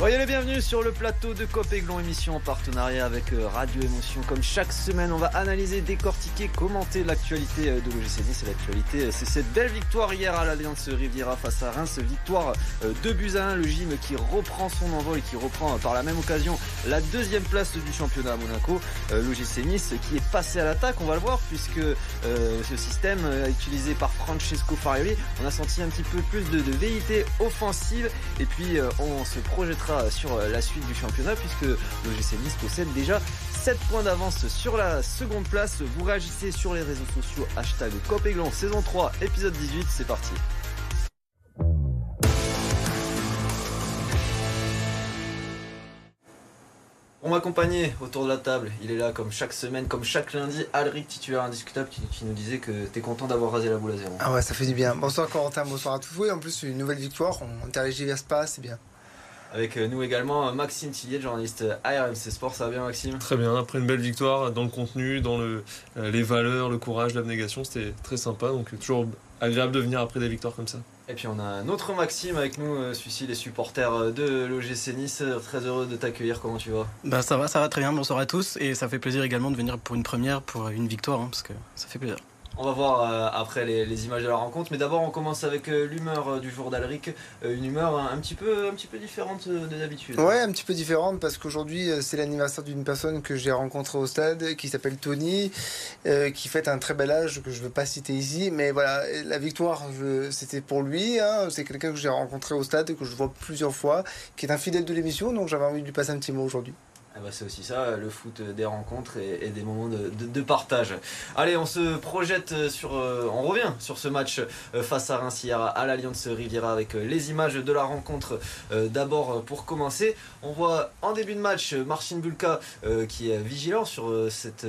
Voyez les bienvenus sur le plateau de Copéglon, émission en partenariat avec euh, Radio Émotion. Comme chaque semaine, on va analyser, décortiquer, commenter l'actualité euh, de l'OGC Nice. l'actualité, euh, c'est cette belle victoire hier à l'Alliance Riviera face à Reims. Victoire de buts à 1, le gym qui reprend son envol et qui reprend par la même occasion la deuxième place du championnat à Monaco. L'OGC Nice qui est passé à l'attaque, on va le voir, puisque ce système utilisé par Francesco Farioli, on a senti un petit peu plus de, de offensive et puis on se projettera sur euh, la suite du championnat puisque l'OGC Nice possède déjà 7 points d'avance sur la seconde place. Vous réagissez sur les réseaux sociaux hashtag Copéglon saison 3 épisode 18, c'est parti. On m'accompagnait autour de la table. Il est là comme chaque semaine, comme chaque lundi. Alric, titulaire indiscutable, qui, nous disait que t'es content d'avoir rasé la boule à zéro. Ah ouais, ça fait du bien. Bonsoir Corentin, bonsoir à tous. Oui, en plus, une nouvelle victoire. On tergiverse pas, c'est bien. Avec euh, nous également Maxime Tillier, journaliste ARMC Sport. Ça va bien, Maxime? Très bien. Après une belle victoire dans le contenu, dans le, euh, les valeurs, le courage, l'abnégation, c'était très sympa. Donc toujours agréable de venir après des victoires comme ça. Et puis on a un autre Maxime avec nous, euh, celui-ci les supporters de l'OGC Nice. Très heureux de t'accueillir, comment tu vas? Bah Ça va, ça va très bien, bonsoir à tous. Et ça fait plaisir également de venir pour une première, pour une victoire, hein, parce que ça fait plaisir. On va voir euh, après les, images de la rencontre, mais d'abord on commence avec euh, l'humeur euh, du jour d'Alric, une humeur un, petit peu, un petit peu différente de d'habitude. Ouais, un petit peu différente parce qu'aujourd'hui c'est l'anniversaire d'une personne que j'ai rencontrée au stade qui s'appelle Tony, qui fête un très bel âge que je ne veux pas citer ici, mais voilà, la victoire c'était pour lui, hein. c'est quelqu'un que j'ai rencontré au stade, que je vois plusieurs fois, qui est un fidèle de l'émission, donc j'avais envie de lui passer un petit mot aujourd'hui. Ah bah, c'est aussi ça, le foot des rencontres et, des moments de, partage. Allez, on se projette sur, euh, on revient sur ce match euh, face à Reims à l'Alliance Riviera avec euh, les images de la rencontre. D'abord, pour commencer, on voit en début de match Marcin Bulka qui est vigilant sur cette,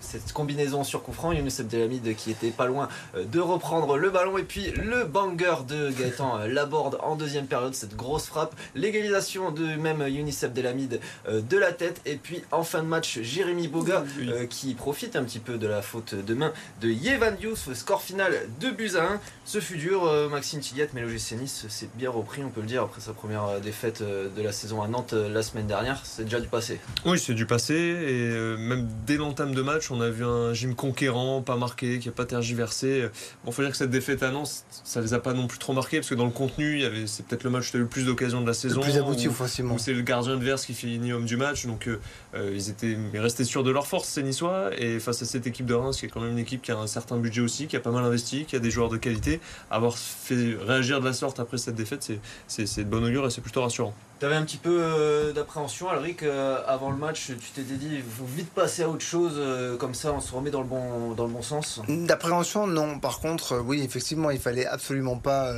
cette combinaison sur coup franc. Younes Abdelhamid qui était pas loin de reprendre le ballon et puis le banger de Gaëtan Laborde en deuxième période, cette grosse frappe. L'égalisation de même Younes Abdelhamid de la tête. Et puis en fin de match, Jérémy Boga euh, qui profite un petit peu de la faute de main de Yevan Diouf. Score final 2 buts à 1. Ce fut dur, euh, Maxime Tilliette, mais l'OGC Nice s'est bien repris, on peut le dire, après sa première euh, défaite de la saison à Nantes la semaine dernière. C'est déjà du passé. Oui, c'est du passé. Et même dès l'entame de match, on a vu un gym conquérant, pas marqué, qui n'a pas tergiversé. Bon, faut dire que cette défaite à Nantes, ça les a pas non plus trop marqués, parce que dans le contenu, c'est peut-être le match qui a eu le plus d'occasions de la saison. Le plus abouti, facilement. C'est le gardien de verse qui finit homme du match. Donc euh, euh, ils étaient restés sûrs de leur force, ces Niçois. Et face à cette équipe de Reims, qui est quand même une équipe qui a un certain budget aussi, qui a pas mal investi, qui a des joueurs de qualité, avoir fait réagir de la sorte après cette défaite, c'est de bonne augure et c'est plutôt rassurant. Tu avais un petit peu euh, d'appréhension, Alric, avant le match. Tu t'étais dit, il faut vite passer à autre chose, comme ça on se remet dans le bon, dans le bon sens? D'appréhension, non. Par contre, oui, effectivement, il fallait absolument pas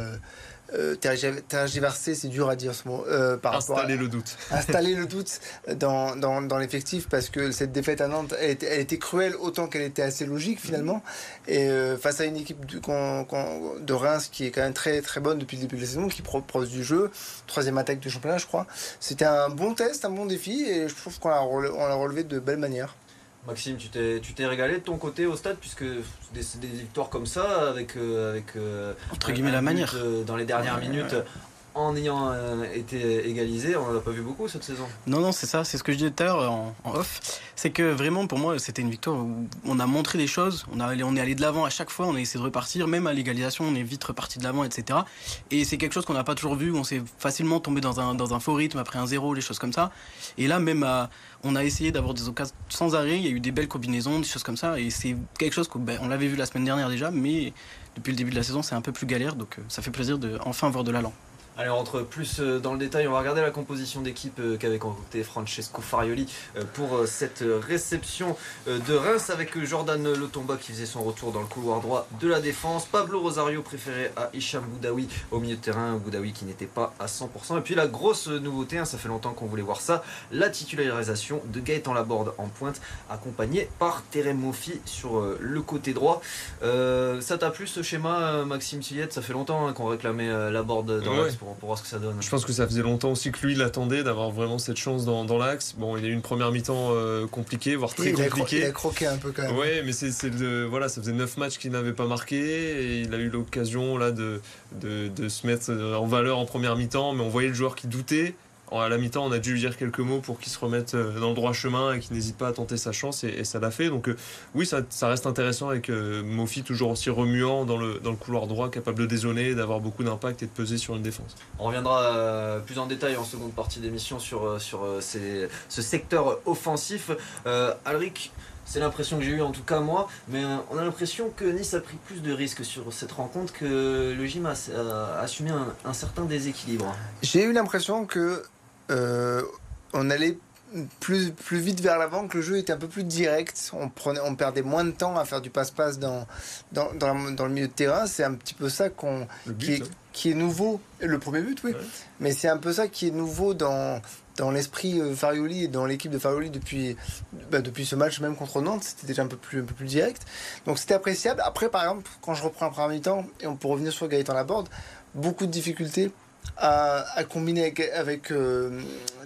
euh, tergiverser, c'est dur à dire ce mot. Euh, par installer le doute. Installer le doute dans, dans, dans l'effectif parce que cette défaite à Nantes, elle, elle était cruelle autant qu'elle était assez logique finalement. Et euh, face à une équipe de, de Reims qui est quand même très très bonne depuis le début de la saison, qui propose du jeu, troisième attaque du championnat, je crois. C'était un bon test, un bon défi et je trouve qu'on l'a relevé de belle manière. Maxime, tu t'es, tu t'es régalé de ton côté au stade puisque des, des victoires comme ça avec euh, avec euh, entre guillemets la manière. euh, dans les dernières minutes en ayant euh, été égalisé, on n'en a pas vu beaucoup cette saison. Non, non, c'est ça, c'est ce que je disais tout à l'heure en, off. C'est que vraiment, pour moi, c'était une victoire où on a montré des choses, on, est allé de l'avant à chaque fois, on a essayé de repartir, même à l'égalisation, on est vite reparti de l'avant, etc. Et c'est quelque chose qu'on n'a pas toujours vu, on s'est facilement tombé dans un, dans un faux rythme après un zéro, les choses comme ça. Et là, même, on a essayé d'avoir des occasions sans arrêt, il y a eu des belles combinaisons, des choses comme ça, et c'est quelque chose qu'on ben, l'avait vu la semaine dernière déjà, mais depuis le début de la saison, c'est un peu plus galère, donc euh, ça fait plaisir de enfin voir de l'allant. Allez, on rentre plus euh, dans le détail. On va regarder la composition d'équipe euh, qu'avait concocté Francesco Farioli euh, pour cette réception de Reims avec Jordan Lotomba qui faisait son retour dans le couloir droit de la défense. Pablo Rosario préféré à Hicham Boudaoui au milieu de terrain. Boudaoui qui n'était pas à 100%. Et puis la grosse nouveauté, hein, ça fait longtemps qu'on voulait voir ça, la titularisation de Gaëtan Laborde en pointe, accompagné par Terem Mofi sur le côté droit. ça t'a plu ce schéma, Maxime Tillette Ça fait longtemps hein, qu'on réclamait Laborde dans l'axe pour, voir ce que ça donne. Je pense que ça faisait longtemps aussi que lui, il attendait d'avoir vraiment cette chance dans, l'axe. Bon, il a eu une première mi-temps euh, compliquée, voire très compliquée. il a croqué un peu quand même. Oui, mais c'est, voilà, ça faisait 9 matchs qu'il n'avait pas marqué et il a eu l'occasion là de, de, se mettre en valeur en première mi-temps, mais on voyait le joueur qui doutait à la mi-temps, on a dû lui dire quelques mots pour qu'il se remette euh, dans le droit chemin et qu'il n'hésite pas à tenter sa chance, et, ça l'a fait. Donc, euh, oui, ça, reste intéressant avec euh, Mofi toujours aussi remuant dans le, dans le couloir droit, capable de dézonner, d'avoir beaucoup d'impact et de peser sur une défense. On reviendra plus en détail en seconde partie d'émission sur, sur ce secteur offensif. Alric, c'est l'impression que j'ai eu en tout cas moi, mais on a l'impression que Nice a pris plus de risques sur cette rencontre que le gym a, assumé un certain déséquilibre. J'ai eu l'impression que euh, on allait plus, plus vite vers l'avant, que le jeu était un peu plus direct. On, prenait, on perdait moins de temps à faire du passe-passe dans, dans, dans, le milieu de terrain. C'est un petit peu ça qu'on, qui, est, qui, est, nouveau. Le premier but, oui. Mais c'est un peu ça qui est nouveau dans, dans l'esprit euh, Farioli et dans l'équipe de Farioli depuis, bah, depuis ce match, même contre Nantes. C'était déjà un peu plus, un peu plus direct. Donc c'était appréciable. Après, par exemple, quand je reprends un premier temps, et on peut revenir sur Gaëtan Laborde, beaucoup de difficultés à, combiner avec, avec euh,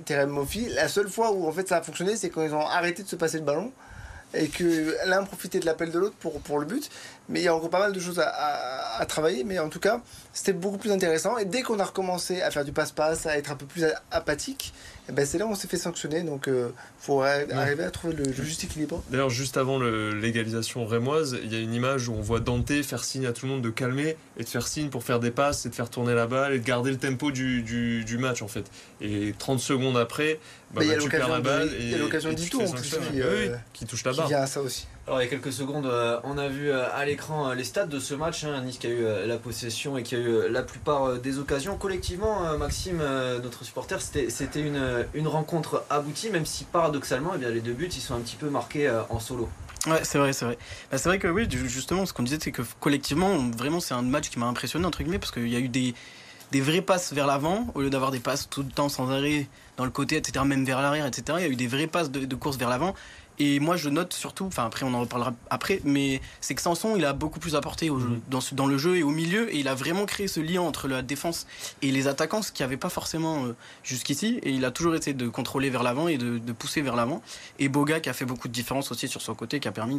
Terem Mofi. La seule fois où en fait ça a fonctionné, c'est quand ils ont arrêté de se passer le ballon et que l'un profitait de l'appel de l'autre pour, pour le but. Mais il y a encore pas mal de choses à, à, travailler. Mais en tout cas, c'était beaucoup plus intéressant. Et dès qu'on a recommencé à faire du passe-passe, à être un peu plus apathique, ben c'est là où on s'est fait sanctionner. Donc il euh, faut arriver à trouver le, juste équilibre. D'ailleurs, juste avant l'égalisation rémoise, il y a une image où on voit Dante faire signe à tout le monde de calmer et de faire signe pour faire des passes et de faire tourner la balle et de garder le tempo du, du, du match en fait. Et 30 secondes après, bah, bah, tu perds la balle. Il y a l'occasion d'Ito en plus euh, qui, touche la barre. Il y a ça aussi. Alors il y a quelques secondes, euh, on a vu euh, à l'écran les stats de ce match. Hein, nice qui a eu la possession et qui a eu la plupart des occasions. Collectivement, Maxime, notre supporter, c'était une, rencontre aboutie, même si paradoxalement, eh bien, les deux buts ils sont un petit peu marqués en solo. Ouais, c'est vrai, c'est vrai. Bah, c'est vrai que oui, justement, ce qu'on disait, c'est que collectivement, vraiment, c'est un match qui m'a impressionné, entre guillemets, parce qu'il y a eu des, des vraies passes vers l'avant, au lieu d'avoir des passes tout le temps sans arrêt dans le côté, etc., même vers l'arrière, etc. Il y a eu des vraies passes de course vers l'avant. Et moi, je note surtout, enfin après, on en reparlera après, mais c'est que Sanson, il a beaucoup plus apporté au mhm. dans, dans, le jeu et au milieu, et il a vraiment créé ce lien entre la défense et les attaquants, ce qu'il n'y avait pas forcément euh, jusqu'ici. Et il a toujours essayé de contrôler vers l'avant et de, de, pousser vers l'avant. Et Boga qui a fait beaucoup de différence aussi sur son côté, qui a permis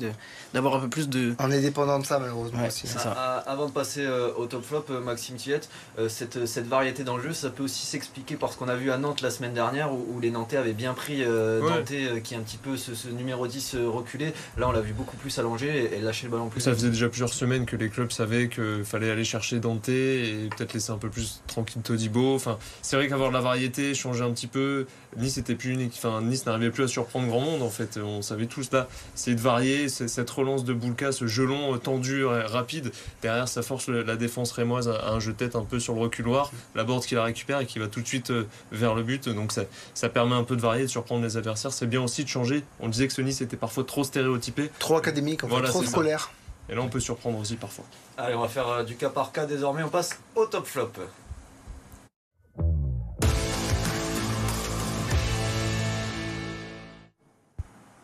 d'avoir un peu plus de. On est dépendant de ça, malheureusement aussi. Ça. avant de passer euh, au top flop, euh, Maxime Tillette, cette, cette, variété dans le jeu, ça peut aussi s'expliquer par ce qu'on a vu à Nantes la semaine dernière, où, les Nantais avaient bien pris Dante, qui est un petit peu ce, ce numéro 10 reculer. Là, on l'a vu beaucoup plus allongé et, lâcher le ballon plus. Ça faisait déjà plusieurs semaines que les clubs savaient qu'il fallait aller chercher Dante et peut-être laisser un peu plus tranquille Todibo. Enfin, c'est vrai qu'avoir de la variété, changer un petit peu. Nice était plus unique. Enfin, Nice n'arrivait plus à surprendre grand monde en fait. On savait tous là. C'est de varier cette relance de Boulka, ce gelon tendu, rapide. Derrière, ça force la défense rémoise à un jeu tête un peu sur le reculoir. La board qui la récupère et qui va tout de suite euh, vers le but. Donc ça, ça permet un peu de varier, de surprendre les adversaires. C'est bien aussi de changer. On disait que Nice était parfois trop stéréotypé. Trop académique, trop scolaire. Et là, on peut surprendre aussi parfois. Allez, on va faire euh, du cas par cas désormais. On passe au top flop.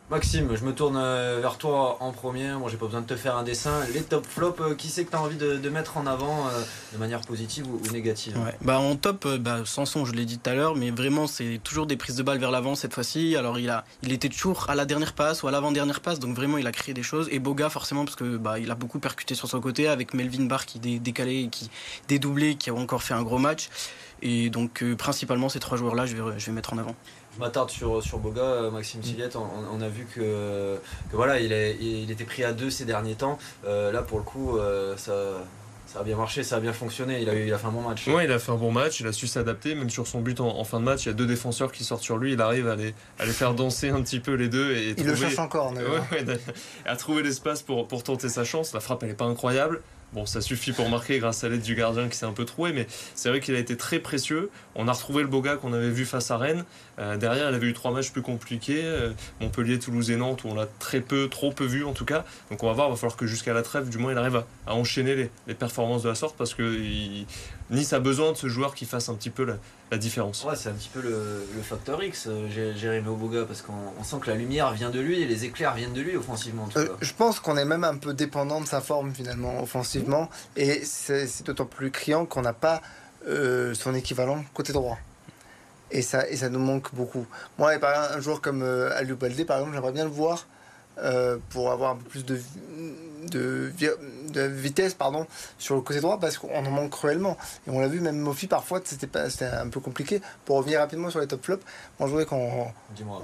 Maxime, je me tourne euh, vers toi en premier. Bon, j'ai pas besoin de te faire un dessin. Les top flops, euh, qui c'est que tu as envie de, mettre en avant euh, de manière positive ou, négative bah, En top, bah, Sanson, je l'ai dit tout à l'heure, mais vraiment, c'est toujours des prises de balles vers l'avant cette fois-ci. Alors, il, a, il était toujours à la dernière passe ou à l'avant-dernière passe, donc vraiment, il a créé des choses. Et Boga, forcément, parce que bah, il a beaucoup percuté sur son côté avec Melvin Barr qui décalé, qui dédoublé, qui a encore fait un gros match. Et donc, principalement, ces trois joueurs-là, je vais mettre en avant je m'attarde sur, sur Boga, euh, Maxime Tillette. On, a vu que, voilà, il, est, il, était pris à deux ces derniers temps. Euh, là, pour le coup, euh, ça, ça a bien marché, ça a bien fonctionné. Il a, il a fait un bon match. Oui, il a fait un bon match. Il a su s'adapter. Même sur son but en, fin de match, il y a deux défenseurs qui sortent sur lui. Il arrive à les, à les faire danser un petit peu les deux. Et il le cherche encore. Ouais, à trouver l'espace pour, pour tenter sa chance. La frappe, elle n'est pas incroyable. Bon, ça suffit pour marquer grâce à l'aide du gardien qui s'est un peu troué, mais c'est vrai qu'il a été très précieux. On a retrouvé le Boga qu'on avait vu face à Rennes. Euh, derrière, il avait eu trois matchs plus compliqués euh, Montpellier, Toulouse et Nantes, où on l'a très peu, trop peu vu en tout cas. Donc on va voir, il va falloir que jusqu'à la trêve, du moins, il arrive à, enchaîner les, performances de la sorte parce que Nice a besoin de ce joueur qui fasse un petit peu la, différence. Ouais, c'est un petit peu le, facteur X, euh, Jérémy Oboga, parce qu'on sent que la lumière vient de lui et les éclairs viennent de lui offensivement. je pense qu'on est même un peu dépendant de sa forme finalement offensivement et c'est d'autant plus criant qu'on n'a pas euh, son équivalent côté droit. Et ça, et ça nous manque beaucoup. Moi, un joueur comme euh, Aliou Baldé, par exemple, j'aimerais bien le voir euh, pour avoir un peu plus de, de, de, vitesse pardon, sur le côté droit parce qu'on en manque cruellement. Et on l'a vu, même Mofi, parfois, c'était un peu compliqué. Pour revenir rapidement sur les top flops, moi je voudrais qu'on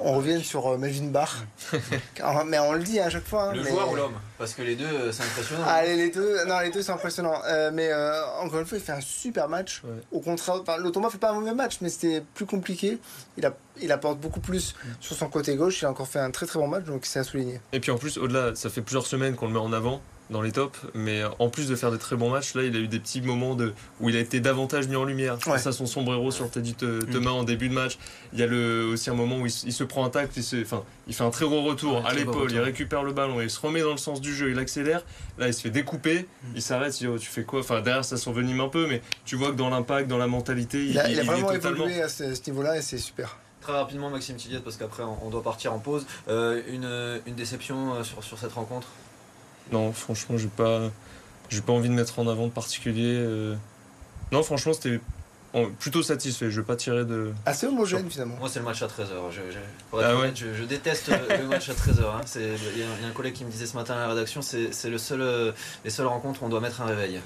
on revienne sur euh, Melvin Barr. mais on le dit à chaque fois. Hein, le joueur ou l'homme? Parce que les deux, euh, c'est impressionnant. Allez, les deux, non, les deux, c'est impressionnant. Euh, mais encore une fois, il fait un super match. Au contraire, enfin, le fait pas un mauvais match, mais c'était plus compliqué. Il, a, il apporte beaucoup plus mm. sur son côté gauche. Il a encore fait un très très bon match, donc c'est à souligner. Et puis en plus, au-delà, ça fait plusieurs semaines qu'on le met en avant dans les tops, mais en plus de faire des très bons matchs, là il a eu des petits moments de, où il a été davantage mis en lumière. Ouais. Ça, son sombrero sur le dit mm. Thomas en début de match. Il y a le, aussi un moment où il, se prend un tacle, il, se, enfin, il fait un très gros retour à l'épaule, il récupère le ballon, il se remet dans le sens du jeu, il accélère. Là il se fait découper, mm. il s'arrête, il dit oh, tu fais quoi? Enfin derrière ça s'envenime un peu, mais tu vois que dans l'impact, dans la mentalité, il, a, il a vraiment évolué à ce, niveau-là et c'est super. Très rapidement, Maxime Tilliette, parce qu'après on, doit partir en pause. Euh, une, une, déception euh, sur, sur cette rencontre? Non, franchement, j'ai pas, j'ai pas envie de mettre en avant de particulier. Euh. Non, franchement, c'était plutôt satisfait. Je vais pas tirer de. Assez homogène finalement. Moi, c'est le match à 13h. Ah je, déteste le match à 13h. Hein. Il y, a un collègue qui me disait ce matin à la rédaction c'est le seul, euh, les seules rencontres où on doit mettre un réveil.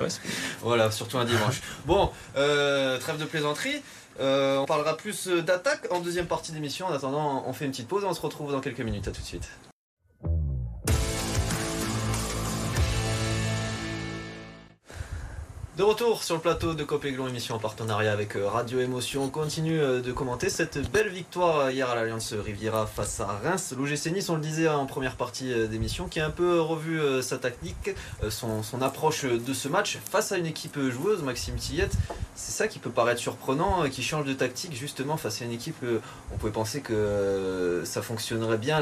voilà, surtout un dimanche. Bon, euh, trêve de plaisanterie. on parlera plus d'attaque en deuxième partie d'émission. En attendant, on fait une petite pause et on se retrouve dans quelques minutes. À tout de suite. De retour sur le plateau de Copéglon, émission en partenariat avec euh, Radio Émotion. On continue euh, de commenter cette belle victoire euh, hier à l'Alliance Riviera face à Reims. L'OGC Nice, on le disait en première partie d'émission, qui a un peu revu sa tactique, son, approche de ce match face à une équipe joueuse, Maxime Tillette. C'est ça qui peut paraître surprenant, qui change de tactique justement face à une équipe. On pouvait penser que ça fonctionnerait bien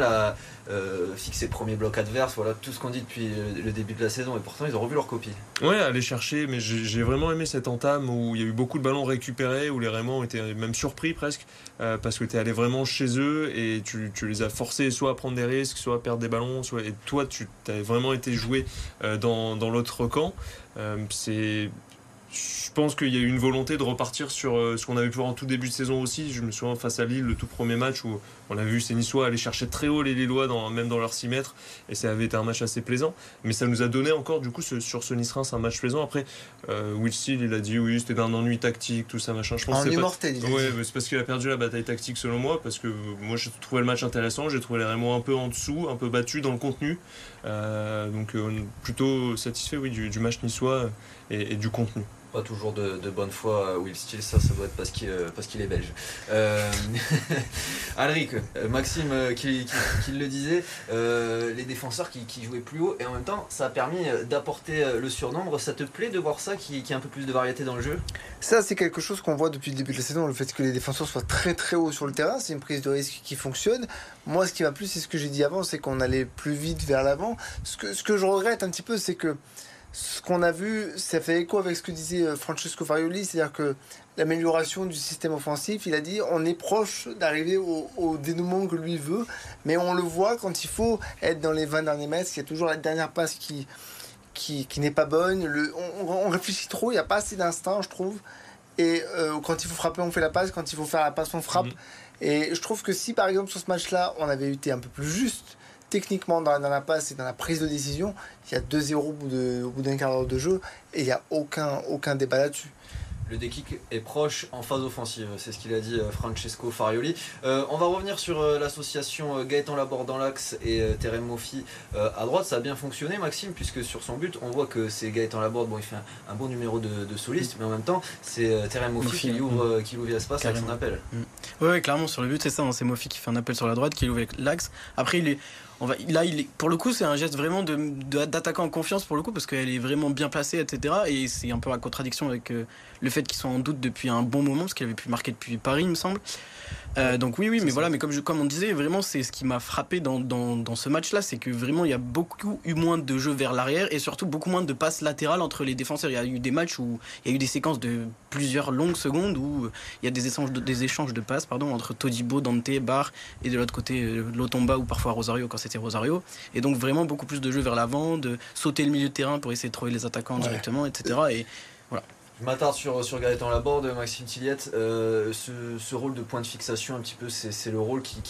là, fixer premier bloc adverse, voilà tout ce qu'on dit depuis le début de la saison. Et pourtant, ils ont revu leur copie. Ouais, aller chercher, mais j'ai vraiment aimé cette entame où il y a eu beaucoup de ballons récupérés, où les Raymond étaient même surpris presque, euh, parce que tu es allé vraiment chez eux et tu, les as forcés soit à prendre des risques, soit à perdre des ballons, soit, et toi tu as vraiment été joué euh, dans, dans l'autre camp. Euh, c'est je pense qu'il y a eu une volonté de repartir sur euh, ce qu'on avait pu voir en tout début de saison aussi. Je me souviens face à Lille, le tout premier match où on a vu ces Niçois aller chercher très haut les Lillois, dans, même dans leurs 6 mètres, et ça avait été un match assez plaisant. Mais ça nous a donné encore, du coup, sur ce Nice-Reims, un match plaisant. Après, euh, Will Steele, il a dit oui, c'était d'un ennui tactique, tout ça, machin. Je pense en immortel, pas... Ouais, c'est parce qu'il a perdu la bataille tactique, selon moi, parce que moi, j'ai trouvé le match intéressant. J'ai trouvé les Raymond un peu en dessous, un peu battus dans le contenu. Euh, donc, plutôt satisfait, oui, du, match niçois et du contenu pas toujours de, bonne foi euh, Will Steele, ça, ça doit être parce qu'il euh, parce qu'il est belge. Euh, Alric, Maxime qui, le disait, les défenseurs qui, jouaient plus haut et en même temps ça a permis d'apporter le surnombre. Ça te plaît de voir ça, qui, qui a un peu plus de variété dans le jeu? Ça c'est quelque chose qu'on voit depuis le début de la saison, le fait que les défenseurs soient très très hauts sur le terrain, c'est une prise de risque qui fonctionne. Moi ce qui m'a plu c'est ce que j'ai dit avant, c'est qu'on allait plus vite vers l'avant. Ce que, ce que je regrette un petit peu c'est que ce qu'on a vu, ça fait écho avec ce que disait euh, Francesco Farioli, c'est-à-dire que l'amélioration du système offensif, il a dit on est proche d'arriver au, dénouement que lui veut, mais on le voit quand il faut être dans les 20 derniers mètres, il y a toujours la dernière passe qui, qui, n'est pas bonne, le, on, réfléchit trop, il n'y a pas assez d'instinct, je trouve, et euh, quand il faut frapper, on fait la passe, quand il faut faire la passe, on frappe. Mhm. Et je trouve que si par exemple sur ce match-là, on avait été un peu plus juste, techniquement dans la, passe et dans la prise de décision, il y a 2-0 au bout d'un quart d'heure de jeu et il n'y a aucun, aucun débat là-dessus le déclic est proche en phase offensive. C'est ce qu'il a dit euh, Francesco Farioli. Euh, on va revenir sur euh, l'association Gaëtan Laborde dans l'axe et Terem Mofi à droite. Ça a bien fonctionné, Maxime, puisque sur son but, on voit que c'est Gaëtan Laborde. Bon, il fait un, bon numéro de, soliste, mais en même temps, c'est Terem Mofi qui ouvre, qui ouvre l'espace avec son appel. Mm. Oui, clairement, sur le but, c'est ça. Hein. c'est Mofi qui fait un appel sur la droite, qui ouvre l'axe. Après, il est là, il pour le coup, c'est un geste vraiment d'attaquant en confiance pour le coup, parce qu'elle est vraiment bien placée, etc. Et c'est un peu la contradiction avec euh, le fait qu'ils sont en doute depuis un bon moment, parce qu'il avait pu marquer depuis Paris, il me semble. Euh, donc oui, oui, mais voilà, mais comme, je, comme on disait, vraiment, c'est ce qui m'a frappé dans, dans, dans ce match-là, c'est que vraiment, il y a beaucoup eu moins de jeux vers l'arrière et surtout beaucoup moins de passes latérales entre les défenseurs. Il y a eu des matchs où il y a eu des séquences de plusieurs longues secondes où il y a des échanges de, des échanges de passes pardon, entre Todibo, Dante, Bar et de l'autre côté euh, Lotomba ou parfois Rosario quand c'était Rosario. Et donc vraiment beaucoup plus de jeux vers l'avant, de sauter le milieu de terrain pour essayer de trouver les attaquants directement, etc. Et. Je m'attarde sur, sur Gaëtan Laborde, Maxime Tilliette. Euh, ce, rôle de point de fixation, un petit peu, c'est le rôle qui,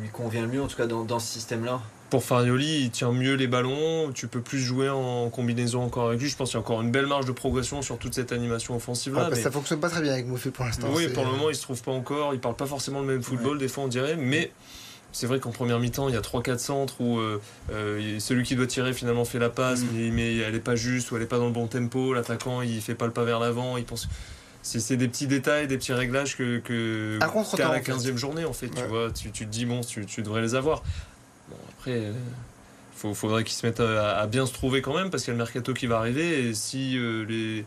lui convient le mieux, en tout cas dans, dans ce système-là Pour Farioli, il tient mieux les ballons. Tu peux plus jouer en combinaison encore avec lui. Je pense qu'il y a encore une belle marge de progression sur toute cette animation offensive-là. mais... Ça fonctionne pas très bien avec Moufé pour l'instant. Oui, pour le moment, il se trouve pas encore. Il parle pas forcément le même football, des fois, on dirait. Mais c'est vrai qu'en première mi-temps, il y a 3-4 centres où euh, euh, celui qui doit tirer finalement fait la passe, mm. mais, elle n'est pas juste ou elle n'est pas dans le bon tempo. L'attaquant, il fait pas le pas vers l'avant. Il pense. C'est des petits détails, des petits réglages que, que qu'à la 15e journée, en fait. Tu, vois, tu, tu, te dis, bon, tu, tu devrais les avoir. Bon, après. il euh, faudrait qu'ils se mettent à, bien se trouver quand même parce qu'il y a le mercato qui va arriver et si les,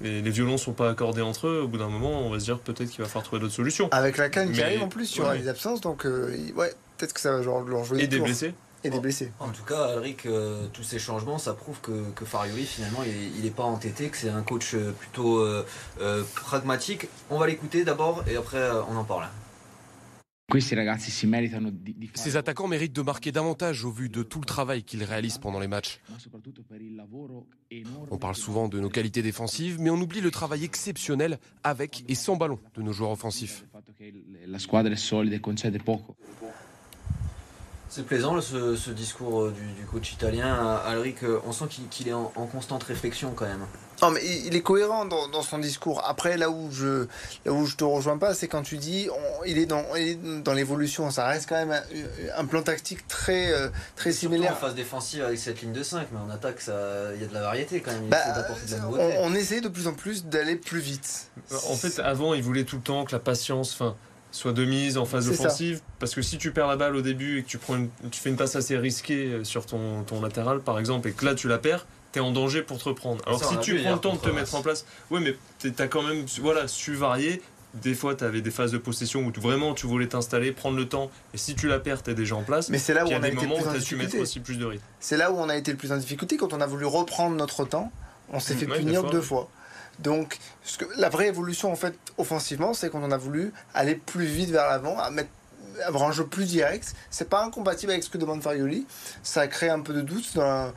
les, les, violons sont pas accordés entre eux, au bout d'un moment, on va se dire peut-être qu'il va falloir trouver d'autres solutions. Avec la canne qui arrive en plus, il y aura des absences, donc euh, ouais, peut-être que ça va genre, leur jouer. Et des blessés et des blessés. En tout cas, Alric, euh, tous ces changements, ça prouve que, que Farioli, finalement, il n'est pas entêté, que c'est un coach euh, plutôt pragmatique. On va l'écouter d'abord et après, on en parle. Ces attaquants méritent de marquer davantage au vu de tout le travail qu'ils réalisent pendant les matchs. On parle souvent de nos qualités défensives, mais on oublie le travail exceptionnel avec et sans ballon de nos joueurs offensifs. C'est plaisant ce, discours euh, du, coach italien. Alric, euh, on sent qu'il est en, constante réflexion quand même. Non, mais il est cohérent dans, son discours. Après, là où je là où je te rejoins pas, c'est quand tu dis il est dans, dans l'évolution. Ça reste quand même un, plan tactique très, euh, très similaire. en phase défensive avec cette ligne de 5, mais en attaque, il y a de la variété quand même. Bah, on, on, essaie de plus en plus d'aller plus vite. En fait, avant, il voulait tout le temps que la patience. Fin, soit de mise en phase offensive. Parce que si tu perds la balle au début et que tu, prends tu fais une passe assez risquée euh, sur ton, ton latéral, par exemple, et que là tu la perds, tu es en danger pour te reprendre. Alors si tu prends le temps de te mettre en place, ouais, mais tu as quand même voilà, su varier. Des fois, tu avais des phases de possession où vraiment tu voulais t'installer, prendre le temps, et si tu la perds, tu es déjà en place. Mais c'est là où on a, été aussi plus de rythme. C'est là où on a été le plus en difficulté quand on a voulu reprendre notre temps. On s'est mmh. fait punir deux fois. Donc, la vraie évolution, en fait, offensivement, c'est qu'on en a voulu aller plus vite vers l'avant, à mettre avoir un jeu plus direct. C'est pas incompatible avec ce que demande Farioli. Ça crée un peu de doute dans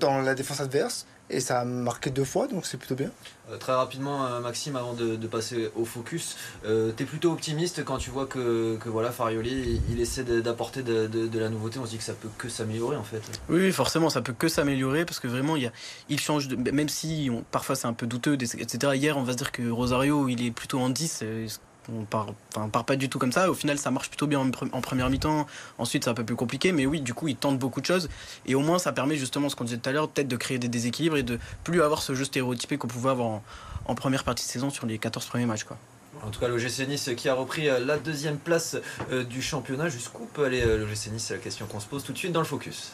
dans la défense adverse et ça a marqué deux fois, donc c'est plutôt bien. Euh, très rapidement, euh, Maxime, avant de, passer au focus, euh, tu es plutôt optimiste quand tu vois que, que voilà, Farioli, il, essaie d'apporter de, de, la nouveauté, on se dit que ça peut que s'améliorer en fait. Oui, forcément, ça peut que s'améliorer parce que vraiment, il, y a, il change, de, même si parfois c'est un peu douteux, etc. Hier, on va se dire que Rosario, il est plutôt en 10, on part, part pas du tout comme ça. Au final, ça marche plutôt bien en, première mi-temps. Ensuite, c'est un peu plus compliqué. Mais oui, du coup, il tente beaucoup de choses. Et au moins, ça permet justement, ce qu'on disait tout à l'heure, peut-être de créer des déséquilibres et de plus avoir ce jeu stéréotypé qu'on pouvait avoir en, première partie de saison sur les 14 premiers matchs. En tout cas, l'OGC Nice qui a repris euh, la deuxième place euh, du championnat. Jusqu'où peut aller euh, l'OGC Nice? C'est la question qu'on se pose tout de suite dans le focus.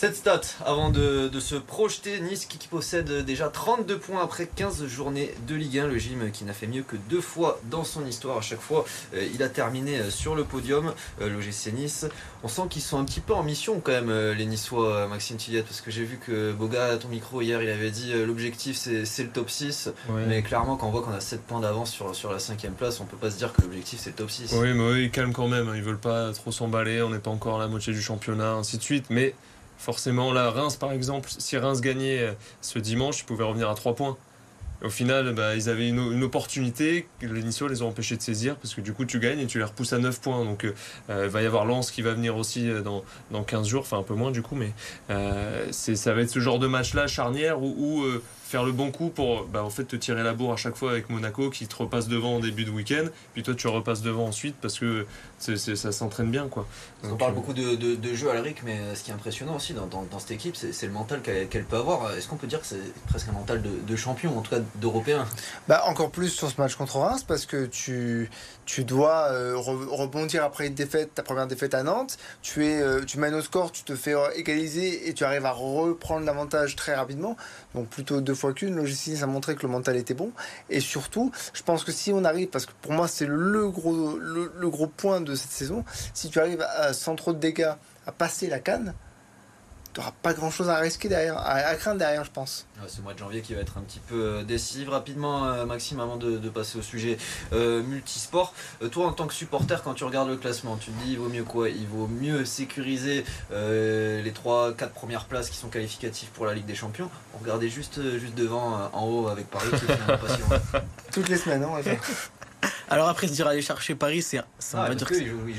Cette stat, avant de, se projeter, Nice qui, possède déjà 32 points après 15 journées de Ligue 1, le gym qui n'a fait mieux que deux fois dans son histoire. À chaque fois, euh, il a terminé euh, sur le podium, euh, l'OGC Nice. On sent qu'ils sont un petit peu en mission quand même, les Niçois, Maxime Tilliette, parce que j'ai vu que Boga, à ton micro hier, il avait dit l'objectif c'est le top 6. Mais clairement, quand on voit qu'on a 7 points d'avance sur, sur la cinquième place, on peut pas se dire que l'objectif c'est le top 6. Oui, mais ils calment quand même, hein. ils veulent pas trop s'emballer, on n'est pas encore à la moitié du championnat, ainsi de suite. Mais forcément, là, Reims, par exemple, si Reims gagnait euh, ce dimanche, ils pouvaient revenir à 3 points. Au final, bah, ils avaient une, opportunité les Niçois les ont empêchés de saisir parce que du coup, tu gagnes et tu les repousses à 9 points. Donc, euh, euh, il va y avoir Lens qui va venir aussi dans, dans 15 jours, enfin un peu moins du coup, mais ça va être ce genre de match-là charnière où faire le bon coup pour bah, en fait te tirer la bourre à chaque fois avec Monaco qui te repasse devant en début de week-end puis toi tu repasses devant ensuite parce que ça s'entraîne bien quoi. on parle euh, beaucoup de, de, jeu Alric mais ce qui est impressionnant aussi dans, dans, cette équipe c'est le mental qu'elle peut avoir. Est-ce qu'on peut dire que c'est presque un mental de, champion en tout cas d'européen? Bah, Encore plus sur ce match contre Reims parce que tu, tu dois euh, rebondir après une défaite, ta première défaite à Nantes, tu, es, euh, tu mènes au score, tu te fais égaliser et tu arrives à reprendre l'avantage très rapidement donc plutôt deux fois qu'une. L'OGC a montré que le mental était bon. Et surtout, je pense que si on arrive, parce que pour moi c'est le gros, le, gros point de cette saison, si tu arrives à, sans trop de dégâts à passer la canne, tu n'auras pas grand chose à risquer derrière, à, craindre derrière, je pense. ce mois de janvier qui va être un petit peu euh, décisif. Rapidement, euh, Maxime, avant de, passer au sujet euh, multisport, toi en tant que supporter, quand tu regardes le classement, tu te dis il vaut mieux quoi? Il vaut mieux sécuriser les 3-4 premières places qui sont qualificatives pour la Ligue des Champions. On regardait juste, juste devant, en haut avec Paris, qui est Toutes les semaines, on va faire. Alors après se dire aller chercher Paris, c'est ça ah, dire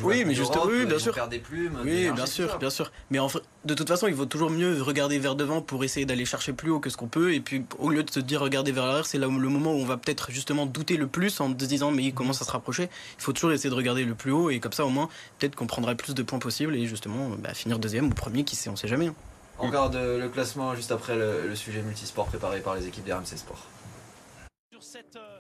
oui, mais juste oui, bien sûr. Des plumes, oui, bien sûr, bien sûr. Mais en de toute façon, il vaut toujours mieux regarder vers devant pour essayer d'aller chercher plus haut que ce qu'on peut. Et puis au lieu de se dire regarder vers l'arrière, c'est là où le moment où on va peut-être justement douter le plus en se disant mais il commence à se rapprocher. Il faut toujours essayer de regarder le plus haut et comme ça au moins peut-être qu'on prendra plus de points possibles et justement bah, finir deuxième ou premier, qui sait, on sait jamais. Hein. On regarde le classement juste après le, le sujet multisport préparé par les équipes d'RMC Sport.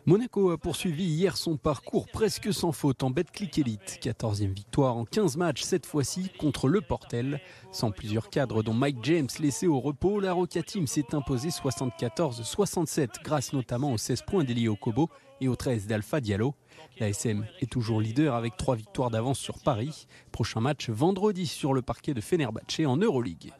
Monaco a poursuivi hier son parcours presque sans faute en Betclic Elite. 14e victoire en 15 matchs cette fois-ci contre le Portel. Sans plusieurs cadres dont Mike James laissé au repos, la Roca Team s'est imposée 74-67 grâce notamment aux 16 points d'Elio Kobo et aux 13 d'Alpha Diallo. La SM est toujours leader avec 3 victoires d'avance sur Paris. Prochain match vendredi sur le parquet de Fenerbahçe en Euroleague.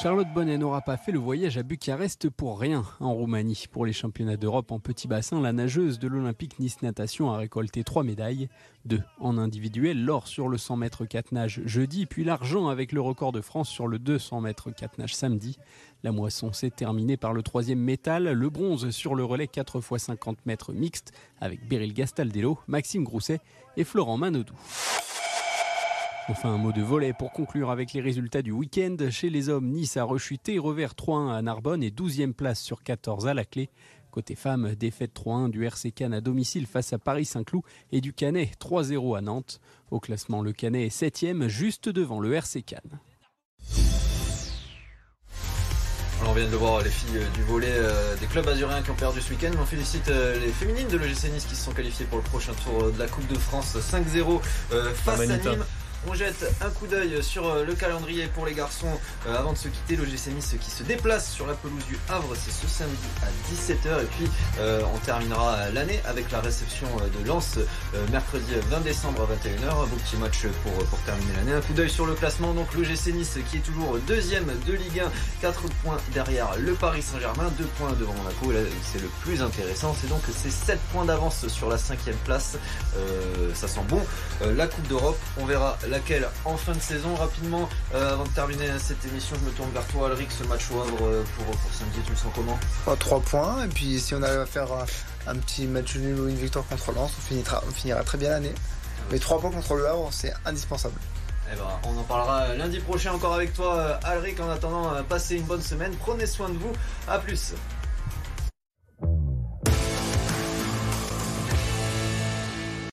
Charlotte Bonnet n'aura pas fait le voyage à Bucarest pour rien en Roumanie. Pour les championnats d'Europe en petit bassin, la nageuse de l'Olympique Nice Natation a récolté trois médailles. Deux en individuel, l'or sur le 100 mètres 4 nage jeudi, puis l'argent avec le record de France sur le 200 mètres 4 nage samedi. La moisson s'est terminée par le troisième métal, le bronze sur le relais 4 x 50 mètres mixte avec Beryl Gastaldello, Maxime Grousset et Florent Manodou. Enfin, un mot de volet pour conclure avec les résultats du week-end. Chez les hommes, Nice a rechuté, revers 3-1 à Narbonne et 12e place sur 14 à la clé. Côté femmes, défaite 3-1 du RC Cannes à domicile face à Paris-Saint-Cloud et du Canet 3-0 à Nantes. Au classement, le Canet est 7e, juste devant le RC Cannes. on vient de voir, les filles euh, du volet euh, des clubs azuriens qui ont perdu ce week-end. On félicite euh, les féminines de l'OGC Nice qui se sont qualifiées pour le prochain tour de la Coupe de France 5-0 face à Nîmes. On jette un coup d'œil sur euh, le calendrier pour les garçons euh, avant de se quitter. Le GC Nice qui se déplace sur la pelouse du Havre, c'est ce samedi à 17h. Et puis euh, on terminera l'année avec la réception de Lens mercredi 20 décembre à 21h. Un beau petit match pour, terminer l'année. Un coup d'œil sur le classement. Donc le GC Nice qui est toujours deuxième de Ligue 1, 4 points derrière le Paris Saint-Germain, 2 points devant Monaco. C'est le plus intéressant. C'est donc ces 7 points d'avance sur la cinquième place. ça sent bon. la Coupe d'Europe, on verra laquelle en fin de saison rapidement euh, avant de terminer cette émission je me tourne vers toi Alric ce match au Havre euh, pour, pour samedi tu le sens comment? 3 points et puis si on arrive à faire un, petit match nul ou une victoire contre Lens on finira, on finira très bien l'année. Mais 3 points contre le Havre c'est indispensable. Eh ben, on en parlera lundi prochain encore avec toi Alric en attendant passez une bonne semaine prenez soin de vous à plus